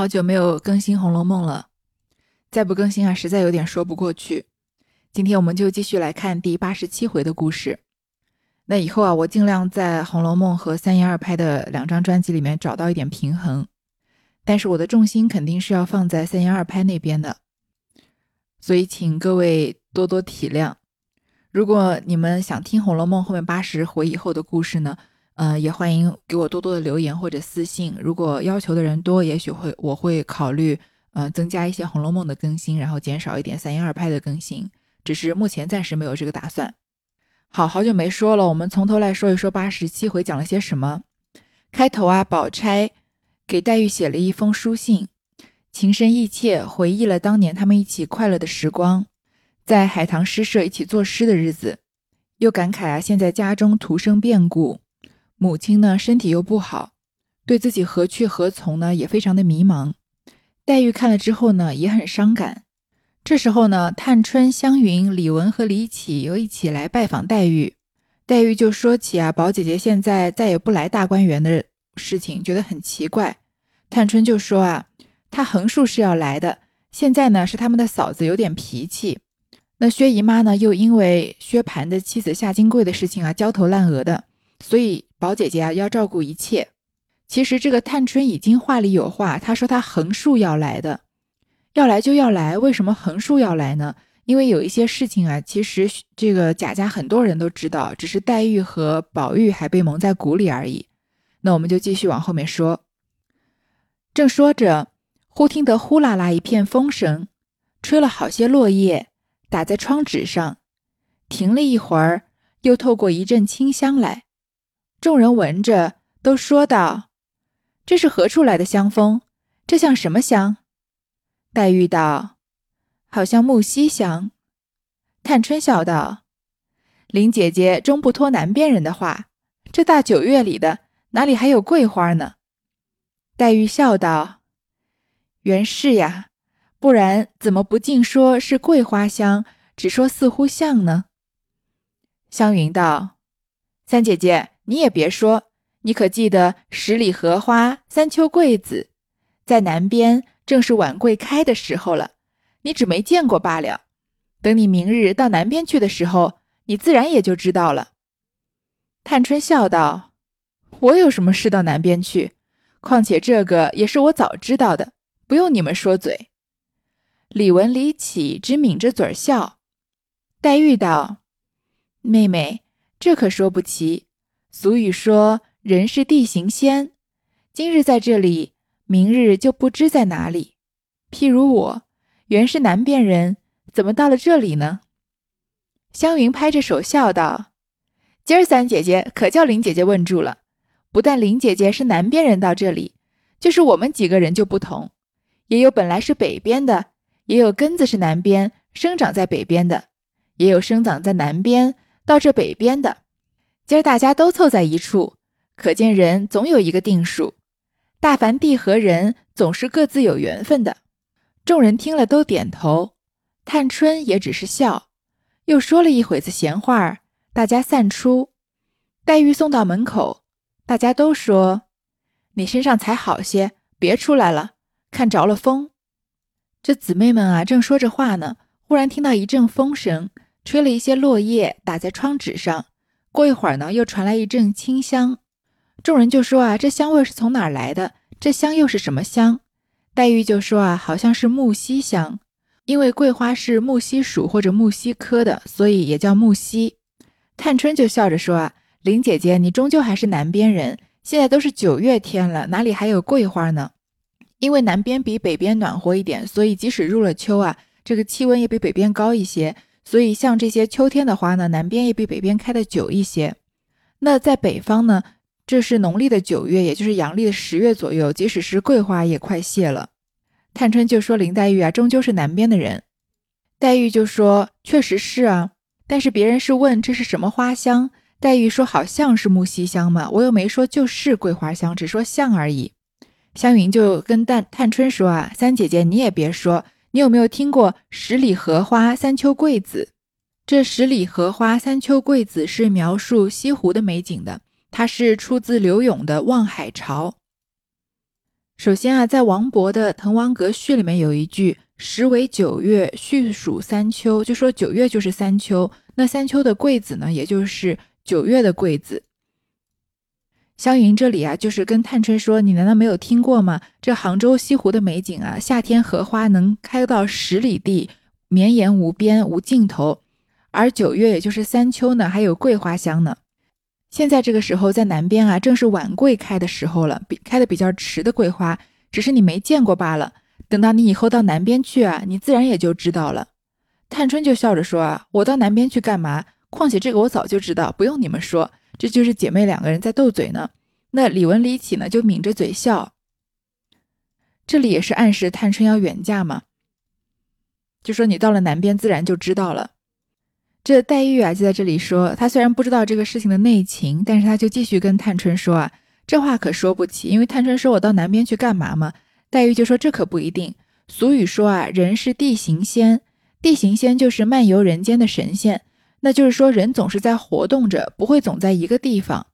好久没有更新《红楼梦》了，再不更新啊，实在有点说不过去。今天我们就继续来看第八十七回的故事。那以后啊，我尽量在《红楼梦》和三言二拍的两张专辑里面找到一点平衡，但是我的重心肯定是要放在三言二拍那边的，所以请各位多多体谅。如果你们想听《红楼梦》后面八十回以后的故事呢？呃，也欢迎给我多多的留言或者私信。如果要求的人多，也许会我会考虑呃增加一些《红楼梦》的更新，然后减少一点三言二拍的更新。只是目前暂时没有这个打算。好好久没说了，我们从头来说一说八十七回讲了些什么。开头啊，宝钗给黛玉写了一封书信，情深意切，回忆了当年他们一起快乐的时光，在海棠诗社一起作诗的日子，又感慨啊，现在家中徒生变故。母亲呢，身体又不好，对自己何去何从呢，也非常的迷茫。黛玉看了之后呢，也很伤感。这时候呢，探春、湘云、李文和李绮又一起来拜访黛玉。黛玉就说起啊，宝姐姐现在再也不来大观园的事情，觉得很奇怪。探春就说啊，她横竖是要来的，现在呢是他们的嫂子有点脾气。那薛姨妈呢，又因为薛蟠的妻子夏金桂的事情啊，焦头烂额的，所以。宝姐姐啊，要照顾一切。其实这个探春已经话里有话，她说她横竖要来的，要来就要来。为什么横竖要来呢？因为有一些事情啊，其实这个贾家很多人都知道，只是黛玉和宝玉还被蒙在鼓里而已。那我们就继续往后面说。正说着，忽听得呼啦啦一片风声，吹了好些落叶，打在窗纸上，停了一会儿，又透过一阵清香来。众人闻着，都说道：“这是何处来的香风？这像什么香？”黛玉道：“好像木樨香。”探春笑道：“林姐姐终不托南边人的话，这大九月里的，哪里还有桂花呢？”黛玉笑道：“原是呀，不然怎么不尽说是桂花香，只说似乎像呢？”湘云道：“三姐姐。”你也别说，你可记得十里荷花三秋桂子，在南边正是晚桂开的时候了，你只没见过罢了。等你明日到南边去的时候，你自然也就知道了。探春笑道：“我有什么事到南边去？况且这个也是我早知道的，不用你们说嘴。”李文、李绮只抿着嘴笑。黛玉道：“妹妹，这可说不齐。”俗语说：“人是地形仙，今日在这里，明日就不知在哪里。譬如我原是南边人，怎么到了这里呢？”湘云拍着手笑道：“今儿三姐姐可叫林姐姐问住了。不但林姐姐是南边人到这里，就是我们几个人就不同，也有本来是北边的，也有根子是南边生长在北边的，也有生长在南边到这北边的。”今儿大家都凑在一处，可见人总有一个定数。大凡地和人，总是各自有缘分的。众人听了都点头，探春也只是笑，又说了一会子闲话大家散出。黛玉送到门口，大家都说：“你身上才好些，别出来了，看着了风。”这姊妹们啊，正说着话呢，忽然听到一阵风声，吹了一些落叶打在窗纸上。过一会儿呢，又传来一阵清香，众人就说啊，这香味是从哪儿来的？这香又是什么香？黛玉就说啊，好像是木樨香，因为桂花是木樨属或者木樨科的，所以也叫木樨。探春就笑着说啊，林姐姐，你终究还是南边人，现在都是九月天了，哪里还有桂花呢？因为南边比北边暖和一点，所以即使入了秋啊，这个气温也比北边高一些。所以，像这些秋天的花呢，南边也比北边开的久一些。那在北方呢，这是农历的九月，也就是阳历的十月左右。即使是桂花也快谢了。探春就说：“林黛玉啊，终究是南边的人。”黛玉就说：“确实是啊，但是别人是问这是什么花香，黛玉说好像是木樨香嘛，我又没说就是桂花香，只说像而已。”湘云就跟探探春说：“啊，三姐姐你也别说。”你有没有听过“十里荷花三秋桂子”？这“十里荷花三秋桂子”是描述西湖的美景的，它是出自柳永的《望海潮》。首先啊，在王勃的《滕王阁序》里面有一句“时为九月，序属三秋”，就说九月就是三秋。那三秋的桂子呢，也就是九月的桂子。湘云这里啊，就是跟探春说：“你难道没有听过吗？这杭州西湖的美景啊，夏天荷花能开到十里地，绵延无边无尽头。而九月，也就是三秋呢，还有桂花香呢。现在这个时候在南边啊，正是晚桂开的时候了，比开的比较迟的桂花，只是你没见过罢了。等到你以后到南边去啊，你自然也就知道了。”探春就笑着说：“啊，我到南边去干嘛？况且这个我早就知道，不用你们说。”这就是姐妹两个人在斗嘴呢。那李文、李启呢，就抿着嘴笑。这里也是暗示探春要远嫁嘛，就说你到了南边，自然就知道了。这黛玉啊，就在这里说，她虽然不知道这个事情的内情，但是她就继续跟探春说啊，这话可说不起，因为探春说我到南边去干嘛嘛？黛玉就说这可不一定。俗语说啊，人是地行仙，地行仙就是漫游人间的神仙。那就是说，人总是在活动着，不会总在一个地方。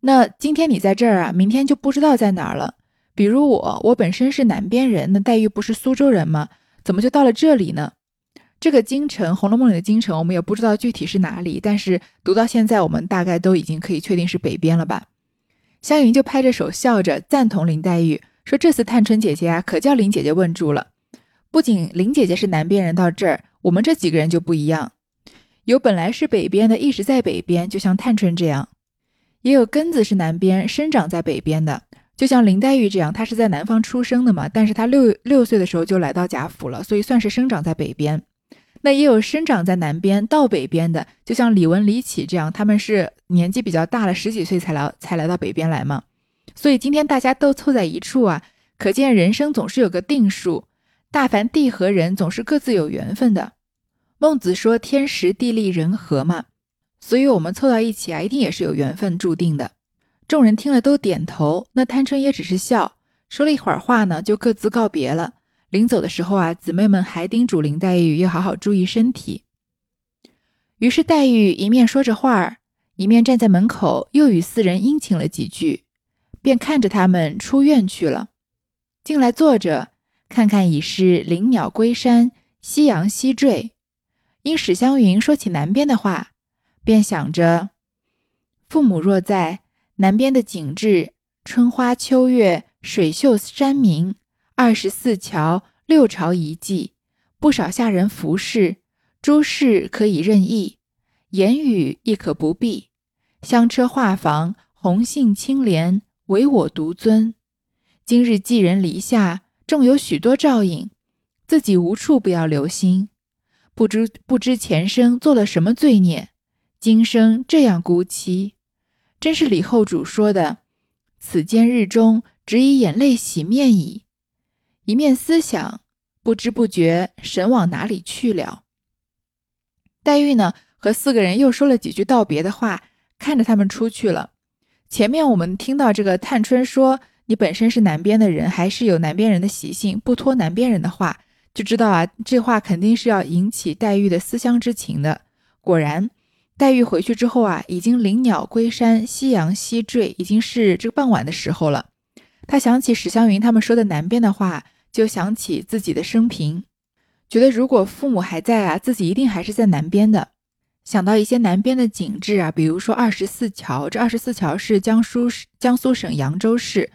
那今天你在这儿啊，明天就不知道在哪儿了。比如我，我本身是南边人，那黛玉不是苏州人吗？怎么就到了这里呢？这个京城，《红楼梦》里的京城，我们也不知道具体是哪里，但是读到现在，我们大概都已经可以确定是北边了吧？湘云就拍着手笑着赞同林黛玉说：“这次探春姐姐啊，可叫林姐姐问住了。不仅林姐姐是南边人，到这儿，我们这几个人就不一样。”有本来是北边的，一直在北边，就像探春这样；也有根子是南边，生长在北边的，就像林黛玉这样，她是在南方出生的嘛，但是她六六岁的时候就来到贾府了，所以算是生长在北边。那也有生长在南边到北边的，就像李文、李启这样，他们是年纪比较大了，十几岁才来才来到北边来嘛。所以今天大家都凑在一处啊，可见人生总是有个定数，大凡地和人总是各自有缘分的。孟子说：“天时地利人和嘛，所以我们凑到一起啊，一定也是有缘分注定的。”众人听了都点头，那探春也只是笑，说了一会儿话呢，就各自告别了。临走的时候啊，姊妹们还叮嘱林黛玉要好好注意身体。于是黛玉一面说着话儿，一面站在门口，又与四人殷勤了几句，便看着他们出院去了。进来坐着，看看已是林鸟归山，夕阳西坠。因史湘云说起南边的话，便想着父母若在，南边的景致，春花秋月，水秀山明，二十四桥，六朝遗迹，不少下人服侍，诸事可以任意，言语亦可不必。香车画舫，红杏青莲，唯我独尊。今日寄人篱下，纵有许多照应，自己无处不要留心。不知不知前生做了什么罪孽，今生这样孤凄，真是李后主说的“此间日中，只以眼泪洗面矣”。一面思想，不知不觉神往哪里去了。黛玉呢，和四个人又说了几句道别的话，看着他们出去了。前面我们听到这个探春说：“你本身是南边的人，还是有南边人的习性，不托南边人的话。”就知道啊，这话肯定是要引起黛玉的思乡之情的。果然，黛玉回去之后啊，已经林鸟归山，夕阳西坠，已经是这个傍晚的时候了。她想起史湘云他们说的南边的话，就想起自己的生平，觉得如果父母还在啊，自己一定还是在南边的。想到一些南边的景致啊，比如说二十四桥，这二十四桥是江苏江苏省扬州市。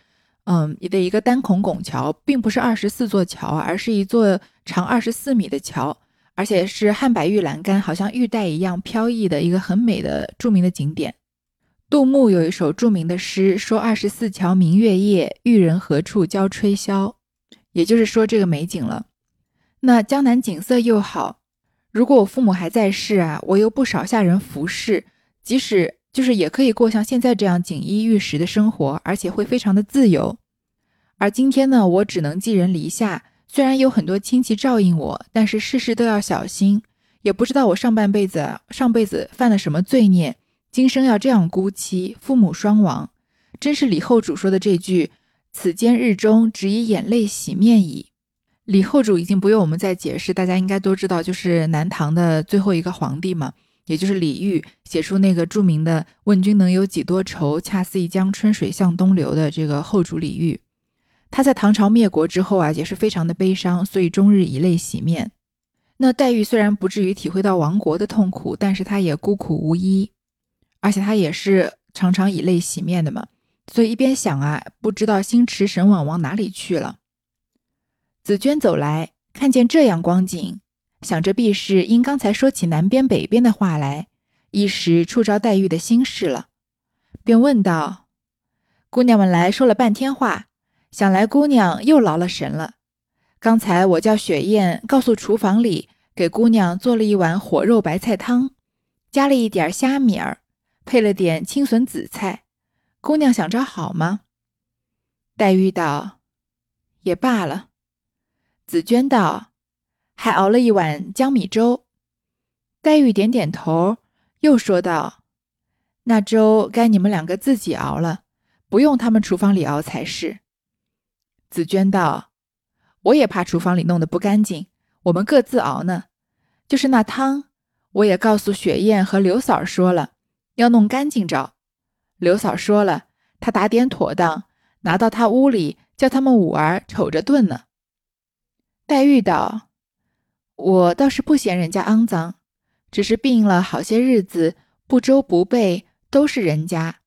嗯，你的一个单孔拱桥，并不是二十四座桥，而是一座长二十四米的桥，而且是汉白玉栏杆，好像玉带一样飘逸的一个很美的著名的景点。杜牧有一首著名的诗，说二十四桥明月夜，玉人何处教吹箫，也就是说这个美景了。那江南景色又好，如果我父母还在世啊，我又不少下人服侍，即使。就是也可以过像现在这样锦衣玉食的生活，而且会非常的自由。而今天呢，我只能寄人篱下。虽然有很多亲戚照应我，但是事事都要小心。也不知道我上半辈子上辈子犯了什么罪孽，今生要这样孤凄，父母双亡。真是李后主说的这句：“此间日中，只以眼泪洗面矣。”李后主已经不用我们再解释，大家应该都知道，就是南唐的最后一个皇帝嘛。也就是李煜写出那个著名的“问君能有几多愁，恰似一江春水向东流”的这个后主李煜。他在唐朝灭国之后啊，也是非常的悲伤，所以终日以泪洗面。那黛玉虽然不至于体会到亡国的痛苦，但是她也孤苦无依，而且她也是常常以泪洗面的嘛。所以一边想啊，不知道心驰神往往哪里去了。紫娟走来，看见这样光景，想着必是因刚才说起南边北边的话来，一时触着黛玉的心事了，便问道：“姑娘们来说了半天话，想来姑娘又劳了神了。”刚才我叫雪雁告诉厨房里给姑娘做了一碗火肉白菜汤，加了一点虾米儿，配了点青笋紫菜。姑娘想着好吗？黛玉道：“也罢了。”紫娟道：“还熬了一碗江米粥。”黛玉点点头，又说道：“那粥该你们两个自己熬了，不用他们厨房里熬才是。”紫娟道。我也怕厨房里弄得不干净，我们各自熬呢。就是那汤，我也告诉雪雁和刘嫂说了，要弄干净着。刘嫂说了，她打点妥当，拿到她屋里，叫他们五儿瞅着炖呢。黛玉道：“我倒是不嫌人家肮脏，只是病了好些日子，不周不备，都是人家。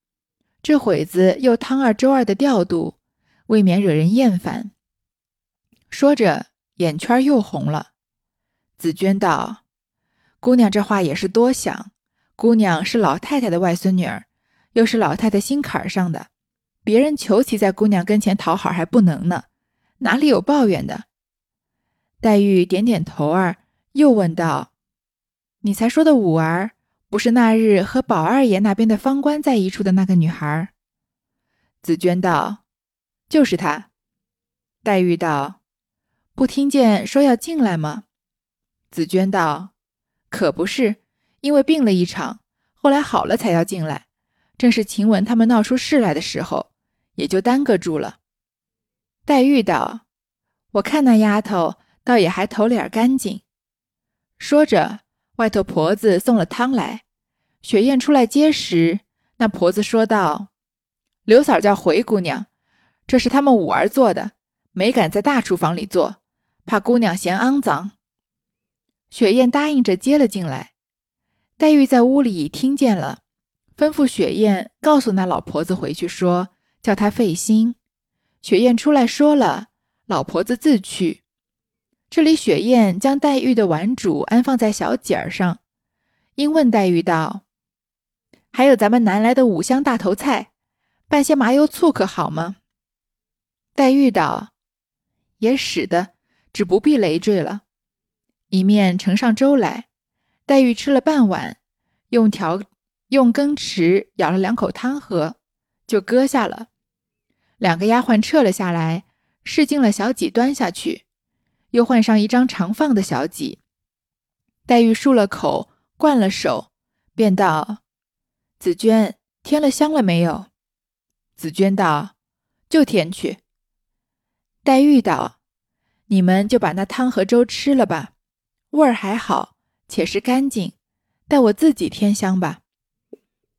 这会子又汤二周二的调度，未免惹人厌烦。”说着，眼圈又红了。紫娟道：“姑娘这话也是多想。姑娘是老太太的外孙女儿，又是老太太心坎上的，别人求其在姑娘跟前讨好还不能呢，哪里有抱怨的？”黛玉点点头儿，又问道：“你才说的五儿，不是那日和宝二爷那边的方官在一处的那个女孩？”紫娟道：“就是她。”黛玉道。不听见说要进来吗？紫娟道：“可不是，因为病了一场，后来好了才要进来。正是晴雯他们闹出事来的时候，也就耽搁住了。”黛玉道：“我看那丫头倒也还头脸干净。”说着，外头婆子送了汤来。雪雁出来接时，那婆子说道：“刘嫂叫回姑娘，这是他们五儿做的，没敢在大厨房里做。”怕姑娘嫌肮脏，雪雁答应着接了进来。黛玉在屋里听见了，吩咐雪雁告诉那老婆子回去说，叫她费心。雪雁出来说了，老婆子自去。这里雪雁将黛玉的碗煮安放在小几儿上，因问黛玉道：“还有咱们南来的五香大头菜，拌些麻油醋可好吗？”黛玉道：“也使得。”只不必累赘了，一面盛上粥来。黛玉吃了半碗，用调用羹匙舀了两口汤喝，就搁下了。两个丫鬟撤了下来，试进了小几端下去，又换上一张长放的小几。黛玉漱了口，灌了手，便道：“紫娟，添了香了没有？”紫娟道：“就添去。”黛玉道。你们就把那汤和粥吃了吧，味儿还好，且是干净，待我自己添香吧。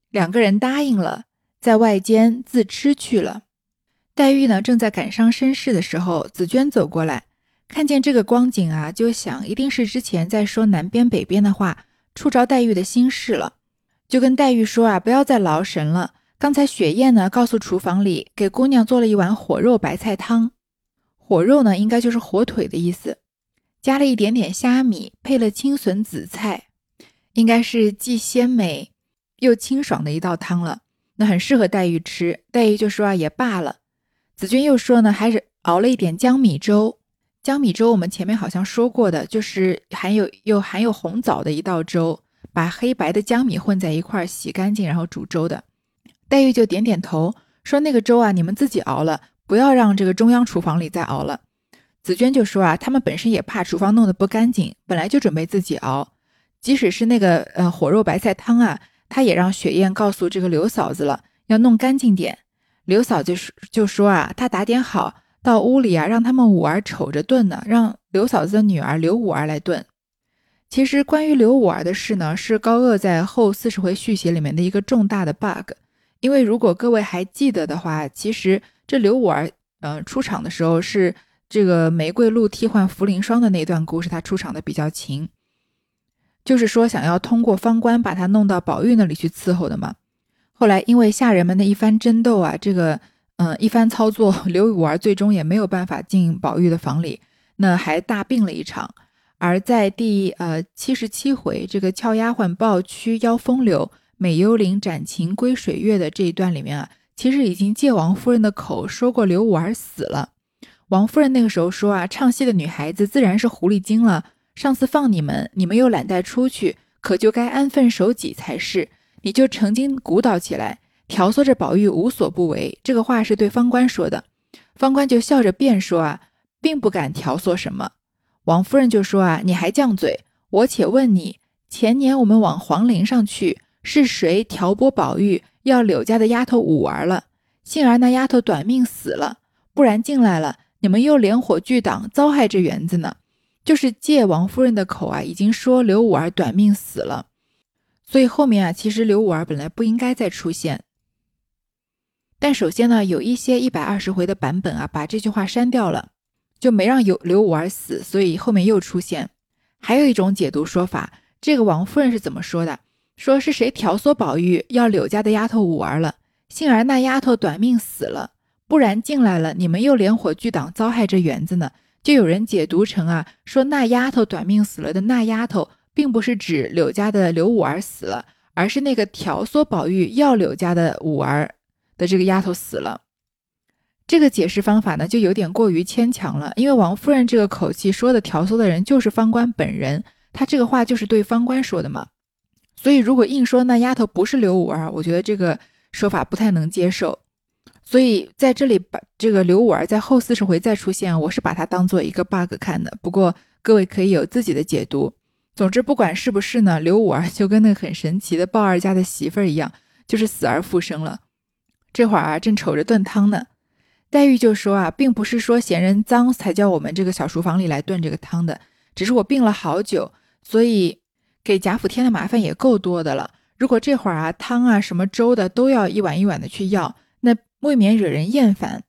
两个人答应了，在外间自吃去了。黛玉呢，正在感伤身世的时候，紫娟走过来，看见这个光景啊，就想一定是之前在说南边北边的话，触着黛玉的心事了，就跟黛玉说啊，不要再劳神了。刚才雪雁呢，告诉厨房里给姑娘做了一碗火肉白菜汤。火肉呢，应该就是火腿的意思，加了一点点虾米，配了青笋紫菜，应该是既鲜美又清爽的一道汤了。那很适合黛玉吃。黛玉就说啊，也罢了。紫娟又说呢，还是熬了一点江米粥。江米粥我们前面好像说过的，就是含有又含有红枣的一道粥，把黑白的江米混在一块儿，洗干净然后煮粥的。黛玉就点点头，说那个粥啊，你们自己熬了。不要让这个中央厨房里再熬了。紫娟就说啊，他们本身也怕厨房弄得不干净，本来就准备自己熬。即使是那个呃火肉白菜汤啊，他也让雪雁告诉这个刘嫂子了，要弄干净点。刘嫂就说就说啊，他打点好到屋里啊，让他们五儿瞅着炖呢，让刘嫂子的女儿刘五儿来炖。其实关于刘五儿的事呢，是高鹗在后四十回续写里面的一个重大的 bug。因为如果各位还记得的话，其实。这刘五儿呃，出场的时候是这个玫瑰露替换茯苓霜的那段故事，他出场的比较勤，就是说想要通过方官把他弄到宝玉那里去伺候的嘛。后来因为下人们的一番争斗啊，这个嗯一番操作，刘五儿最终也没有办法进宝玉的房里，那还大病了一场。而在第呃七十七回，这个俏丫鬟抱屈邀风流，美幽灵斩情归水月的这一段里面啊，其实已经借王夫人的口说过刘五儿死了。王夫人那个时候说啊，唱戏的女孩子自然是狐狸精了。上次放你们，你们又懒带出去，可就该安分守己才是。你就成精鼓捣起来，调唆着宝玉无所不为。这个话是对方官说的，方官就笑着辩说啊，并不敢调唆什么。王夫人就说啊，你还犟嘴！我且问你，前年我们往皇陵上去，是谁调拨宝玉要柳家的丫头五儿了？幸而那丫头短命死了，不然进来了，你们又连火炬党，糟害这园子呢。就是借王夫人的口啊，已经说刘五儿短命死了。所以后面啊，其实刘五儿本来不应该再出现。但首先呢，有一些一百二十回的版本啊，把这句话删掉了，就没让有刘五儿死，所以后面又出现。还有一种解读说法，这个王夫人是怎么说的？说是谁挑唆宝玉要柳家的丫头五儿了？幸而那丫头短命死了，不然进来了，你们又连火炬党，糟害这园子呢。就有人解读成啊，说那丫头短命死了的那丫头。并不是指柳家的柳五儿死了，而是那个挑唆宝玉要柳家的五儿的这个丫头死了。这个解释方法呢，就有点过于牵强了。因为王夫人这个口气说的调唆的人就是方官本人，他这个话就是对方官说的嘛。所以如果硬说那丫头不是刘五儿，我觉得这个说法不太能接受。所以在这里把这个刘五儿在后四十回再出现，我是把它当做一个 bug 看的。不过各位可以有自己的解读。总之，不管是不是呢，刘五儿就跟那个很神奇的鲍二家的媳妇儿一样，就是死而复生了。这会儿啊，正瞅着炖汤呢，黛玉就说啊，并不是说嫌人脏才叫我们这个小厨房里来炖这个汤的，只是我病了好久，所以给贾府添的麻烦也够多的了。如果这会儿啊，汤啊什么粥的都要一碗一碗的去要，那未免惹人厌烦。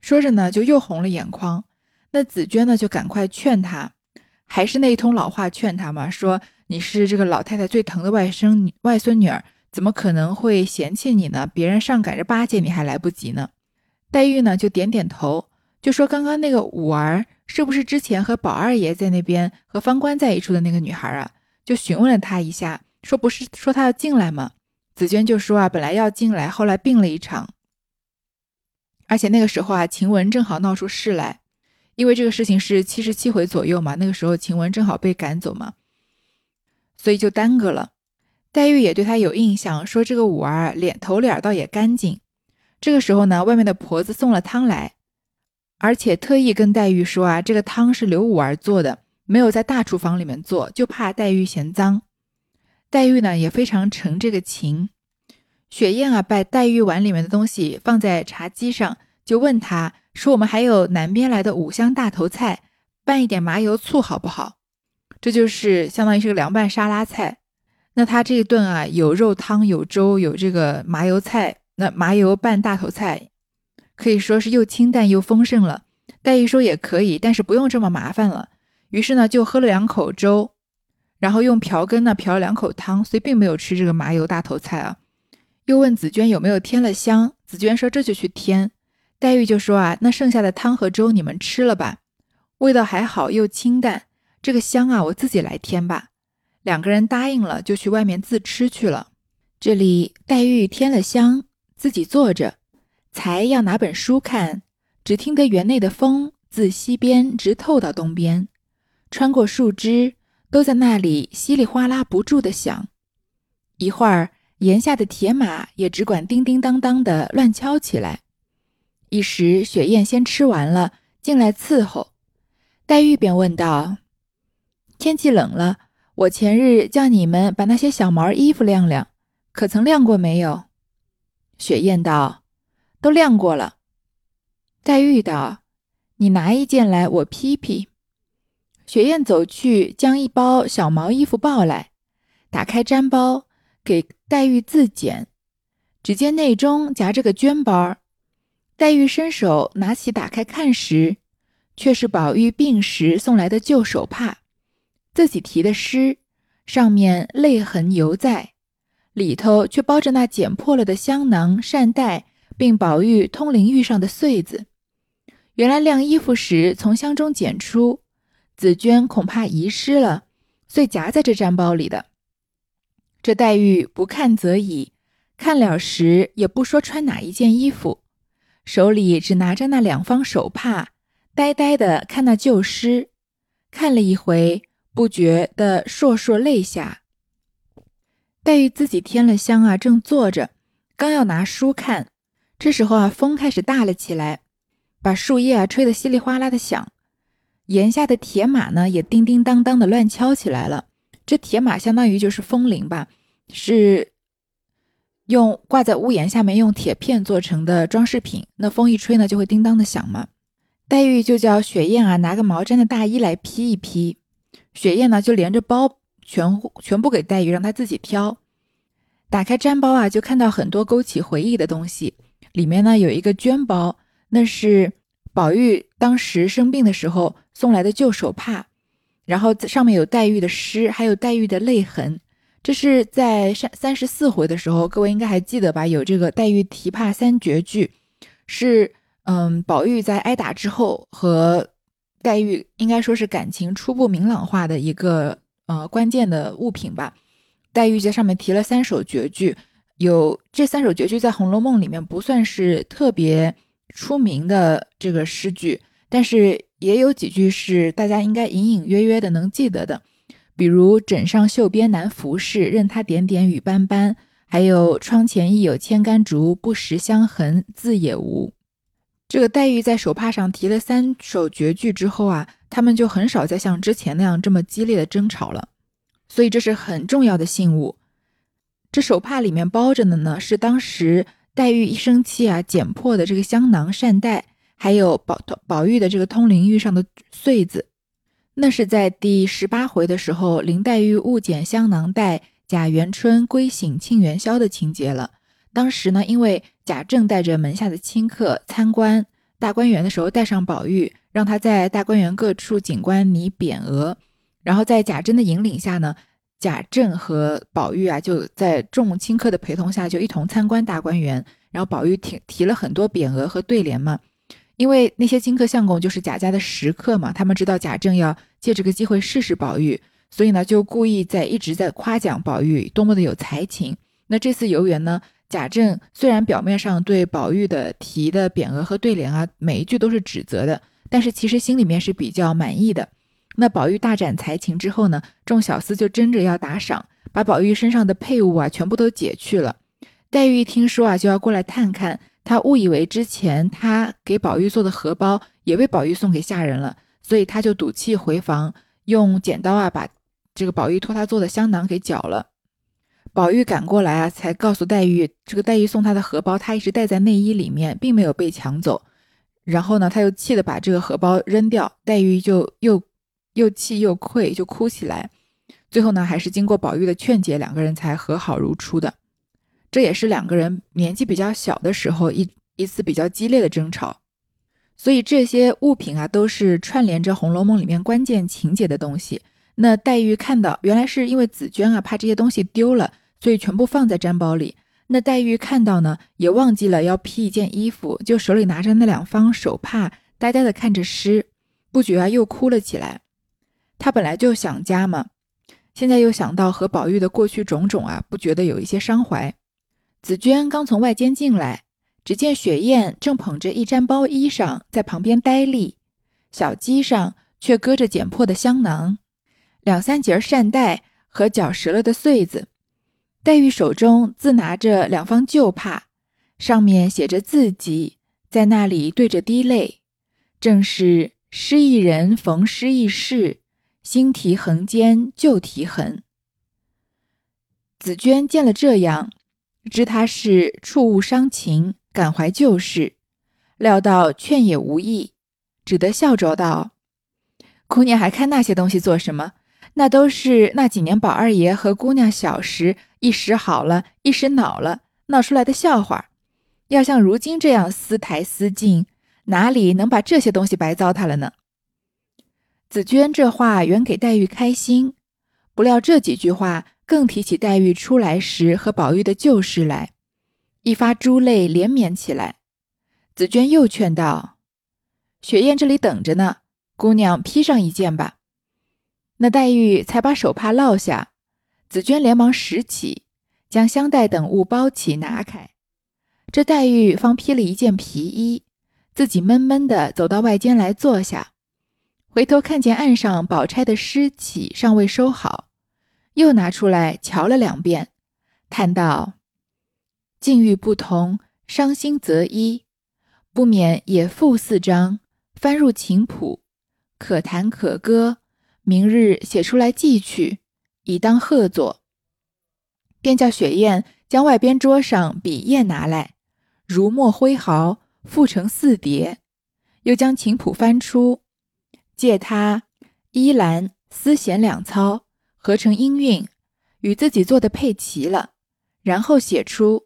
说着呢，就又红了眼眶。那紫娟呢，就赶快劝他。还是那一通老话劝他嘛，说你是这个老太太最疼的外甥外孙女儿，怎么可能会嫌弃你呢？别人上赶着巴结你还来不及呢。黛玉呢就点点头，就说刚刚那个五儿是不是之前和宝二爷在那边和方官在一处的那个女孩啊？就询问了她一下，说不是说她要进来吗？紫娟就说啊，本来要进来，后来病了一场，而且那个时候啊，晴雯正好闹出事来。因为这个事情是七十七回左右嘛，那个时候晴雯正好被赶走嘛，所以就耽搁了。黛玉也对他有印象，说这个五儿脸头脸倒也干净。这个时候呢，外面的婆子送了汤来，而且特意跟黛玉说啊，这个汤是刘五儿做的，没有在大厨房里面做，就怕黛玉嫌脏。黛玉呢也非常承这个情。雪雁啊，把黛玉碗里面的东西放在茶几上，就问他。说我们还有南边来的五香大头菜，拌一点麻油醋好不好？这就是相当于是个凉拌沙拉菜。那他这一顿啊，有肉汤，有粥，有这个麻油菜。那麻油拌大头菜，可以说是又清淡又丰盛了。黛玉说也可以，但是不用这么麻烦了。于是呢，就喝了两口粥，然后用瓢羹呢瓢了两口汤，所以并没有吃这个麻油大头菜啊。又问紫娟有没有添了香，紫娟说这就去添。黛玉就说啊，那剩下的汤和粥你们吃了吧，味道还好又清淡，这个香啊我自己来添吧。两个人答应了，就去外面自吃去了。这里黛玉添了香，自己坐着，才要拿本书看，只听得园内的风自西边直透到东边，穿过树枝，都在那里稀里哗啦不住的响。一会儿檐下的铁马也只管叮叮当当的乱敲起来。一时，雪雁先吃完了，进来伺候。黛玉便问道：“天气冷了，我前日叫你们把那些小毛衣服晾晾，可曾晾过没有？”雪雁道：“都晾过了。”黛玉道：“你拿一件来，我披披。”雪雁走去，将一包小毛衣服抱来，打开毡包，给黛玉自检。只见内中夹着个绢包。黛玉伸手拿起打开看时，却是宝玉病时送来的旧手帕，自己题的诗，上面泪痕犹在，里头却包着那剪破了的香囊扇袋，并宝玉通灵玉上的穗子。原来晾衣服时从箱中捡出，紫鹃恐怕遗失了，遂夹在这毡包里的。这黛玉不看则已，看了时也不说穿哪一件衣服。手里只拿着那两方手帕，呆呆的看那旧诗，看了一回，不觉的烁烁泪下。黛玉自己添了香啊，正坐着，刚要拿书看，这时候啊，风开始大了起来，把树叶啊吹得稀里哗啦的响，檐下的铁马呢也叮叮当当的乱敲起来了。这铁马相当于就是风铃吧，是。用挂在屋檐下面用铁片做成的装饰品，那风一吹呢，就会叮当的响嘛。黛玉就叫雪雁啊拿个毛毡的大衣来披一披，雪雁呢就连着包全全部给黛玉，让她自己挑。打开毡包啊，就看到很多勾起回忆的东西，里面呢有一个绢包，那是宝玉当时生病的时候送来的旧手帕，然后上面有黛玉的诗，还有黛玉的泪痕。这是在三三十四回的时候，各位应该还记得吧？有这个黛玉提帕三绝句，是嗯，宝玉在挨打之后和黛玉应该说是感情初步明朗化的一个呃关键的物品吧。黛玉在上面提了三首绝句，有这三首绝句在《红楼梦》里面不算是特别出名的这个诗句，但是也有几句是大家应该隐隐约约的能记得的。比如枕上绣边难拂拭，任他点点雨斑斑；还有窗前亦有千竿竹，不识香痕字也无。这个黛玉在手帕上提了三首绝句之后啊，他们就很少再像之前那样这么激烈的争吵了。所以这是很重要的信物。这手帕里面包着的呢，是当时黛玉一生气啊剪破的这个香囊扇袋，还有宝宝玉的这个通灵玉上的穗子。那是在第十八回的时候，林黛玉误剪香囊袋，贾元春归省庆元宵的情节了。当时呢，因为贾政带着门下的亲客参观大观园的时候，带上宝玉，让他在大观园各处景观拟匾额。然后在贾珍的引领下呢，贾政和宝玉啊，就在众亲客的陪同下，就一同参观大观园。然后宝玉提提了很多匾额和对联嘛。因为那些亲客相公就是贾家的食客嘛，他们知道贾政要借这个机会试试宝玉，所以呢就故意在一直在夸奖宝玉多么的有才情。那这次游园呢，贾政虽然表面上对宝玉的提的匾额和对联啊，每一句都是指责的，但是其实心里面是比较满意的。那宝玉大展才情之后呢，众小厮就争着要打赏，把宝玉身上的佩物啊全部都解去了。黛玉一听说啊，就要过来探看。她误以为之前他给宝玉做的荷包也被宝玉送给下人了，所以她就赌气回房，用剪刀啊把这个宝玉托她做的香囊给绞了。宝玉赶过来啊，才告诉黛玉，这个黛玉送他的荷包，他一直带在内衣里面，并没有被抢走。然后呢，他又气得把这个荷包扔掉，黛玉就又又气又愧，就哭起来。最后呢，还是经过宝玉的劝解，两个人才和好如初的。这也是两个人年纪比较小的时候一一次比较激烈的争吵，所以这些物品啊都是串联着《红楼梦》里面关键情节的东西。那黛玉看到，原来是因为紫娟啊怕这些东西丢了，所以全部放在毡包里。那黛玉看到呢，也忘记了要披一件衣服，就手里拿着那两方手帕，呆呆的看着诗，不觉啊又哭了起来。她本来就想家嘛，现在又想到和宝玉的过去种种啊，不觉得有一些伤怀。紫娟刚从外间进来，只见雪雁正捧着一毡包衣裳在旁边呆立，小鸡上却搁着剪破的香囊，两三节扇带和绞折了的穗子。黛玉手中自拿着两方旧帕，上面写着字迹，在那里对着滴泪，正是失意人逢失意事，新题横间旧题痕。紫娟见了这样。知他是触物伤情，感怀旧事，料到劝也无益，只得笑着道：“姑娘还看那些东西做什么？那都是那几年宝二爷和姑娘小时一时好了，一时恼了，闹出来的笑话。要像如今这样私台私进，哪里能把这些东西白糟蹋了呢？紫娟这话原给黛玉开心，不料这几句话更提起黛玉出来时和宝玉的旧事来，一发珠泪连绵起来。紫娟又劝道：“雪雁这里等着呢，姑娘披上一件吧。”那黛玉才把手帕落下，紫娟连忙拾起，将香袋等物包起拿开。这黛玉方披了一件皮衣，自己闷闷的走到外间来坐下。回头看见案上宝钗的诗起尚未收好，又拿出来瞧了两遍，叹道：“境遇不同，伤心则一，不免也赋四章，翻入琴谱，可弹可歌。明日写出来寄去，以当贺作。”便叫雪雁将外边桌上笔砚拿来，如墨挥毫，复成四叠，又将琴谱翻出。借他依兰丝弦两操，合成音韵，与自己做的配齐了，然后写出，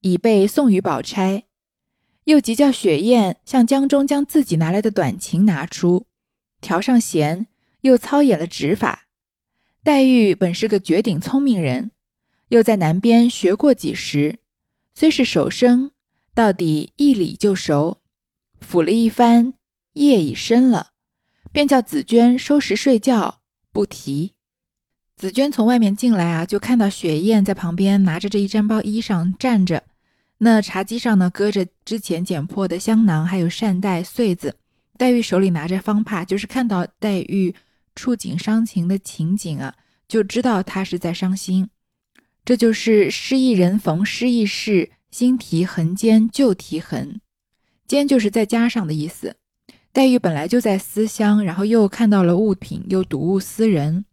以备送与宝钗。又即叫雪雁向江中将自己拿来的短琴拿出，调上弦，又操演了指法。黛玉本是个绝顶聪明人，又在南边学过几时，虽是手生，到底一理就熟。抚了一番，夜已深了。便叫紫娟收拾睡觉，不提。紫娟从外面进来啊，就看到雪雁在旁边拿着这一毡包衣裳站着。那茶几上呢，搁着之前捡破的香囊，还有扇袋、穗子。黛玉手里拿着方帕，就是看到黛玉触景伤情的情景啊，就知道他是在伤心。这就是失意人逢失意事，心提痕间旧提痕，间就是在加上的意思。黛玉本来就在思乡，然后又看到了物品，又睹物思人，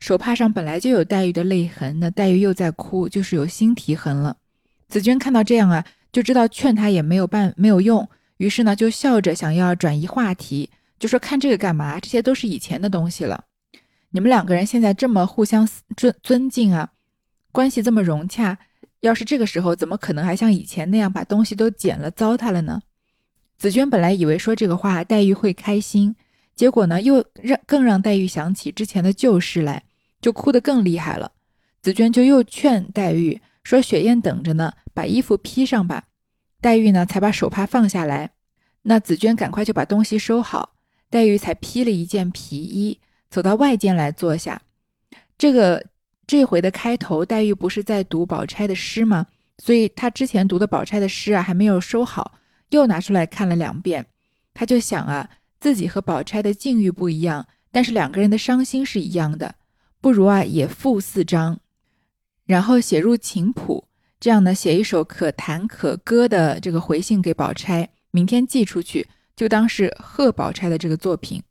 手帕上本来就有黛玉的泪痕，那黛玉又在哭，就是有心提痕了。紫娟看到这样啊，就知道劝她也没有办没有用，于是呢就笑着想要转移话题，就说看这个干嘛？这些都是以前的东西了。你们两个人现在这么互相尊尊敬啊，关系这么融洽，要是这个时候，怎么可能还像以前那样把东西都捡了糟蹋了呢？紫娟本来以为说这个话黛玉会开心，结果呢又让更让黛玉想起之前的旧事来，就哭得更厉害了。紫娟就又劝黛玉说：“雪雁等着呢，把衣服披上吧。”黛玉呢才把手帕放下来。那紫娟赶快就把东西收好，黛玉才披了一件皮衣，走到外间来坐下。这个这回的开头，黛玉不是在读宝钗的诗吗？所以她之前读的宝钗的诗啊，还没有收好。又拿出来看了两遍，他就想啊，自己和宝钗的境遇不一样，但是两个人的伤心是一样的，不如啊也赋四章，然后写入琴谱，这样呢写一首可弹可歌的这个回信给宝钗，明天寄出去，就当是贺宝钗的这个作品。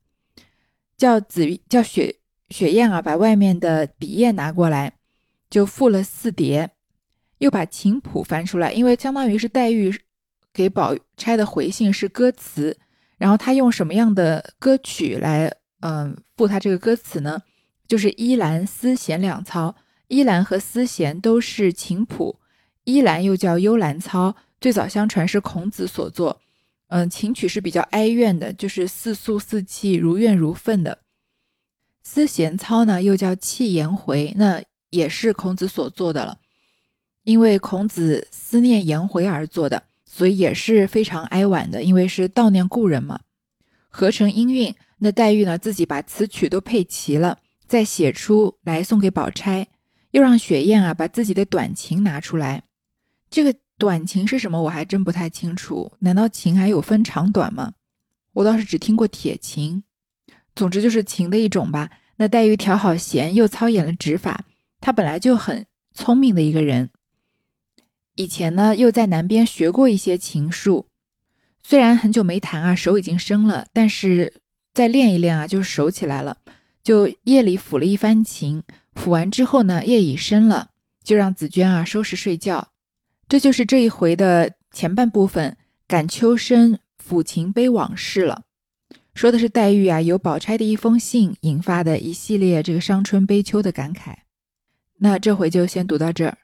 叫紫叫雪雪雁啊，把外面的笔砚拿过来，就赋了四叠，又把琴谱翻出来，因为相当于是黛玉。给宝钗的回信是歌词，然后他用什么样的歌曲来，嗯，赋他这个歌词呢？就是依兰丝弦两操，依兰和丝弦都是琴谱，依兰又叫幽兰操，最早相传是孔子所作，嗯，琴曲是比较哀怨的，就是似诉似泣，如怨如愤的。思贤操呢，又叫泣颜回，那也是孔子所做的了，因为孔子思念颜回而做的。所以也是非常哀婉的，因为是悼念故人嘛。合成音韵，那黛玉呢自己把词曲都配齐了，再写出来送给宝钗，又让雪雁啊把自己的短琴拿出来。这个短琴是什么？我还真不太清楚。难道琴还有分长短吗？我倒是只听过铁琴。总之就是琴的一种吧。那黛玉调好弦，又操演了指法。她本来就很聪明的一个人。以前呢，又在南边学过一些琴术，虽然很久没弹啊，手已经生了，但是再练一练啊，就熟起来了。就夜里抚了一番琴，抚完之后呢，夜已深了，就让紫娟啊收拾睡觉。这就是这一回的前半部分，感秋深，抚琴悲往事了。说的是黛玉啊，由宝钗的一封信引发的一系列这个伤春悲秋的感慨。那这回就先读到这儿。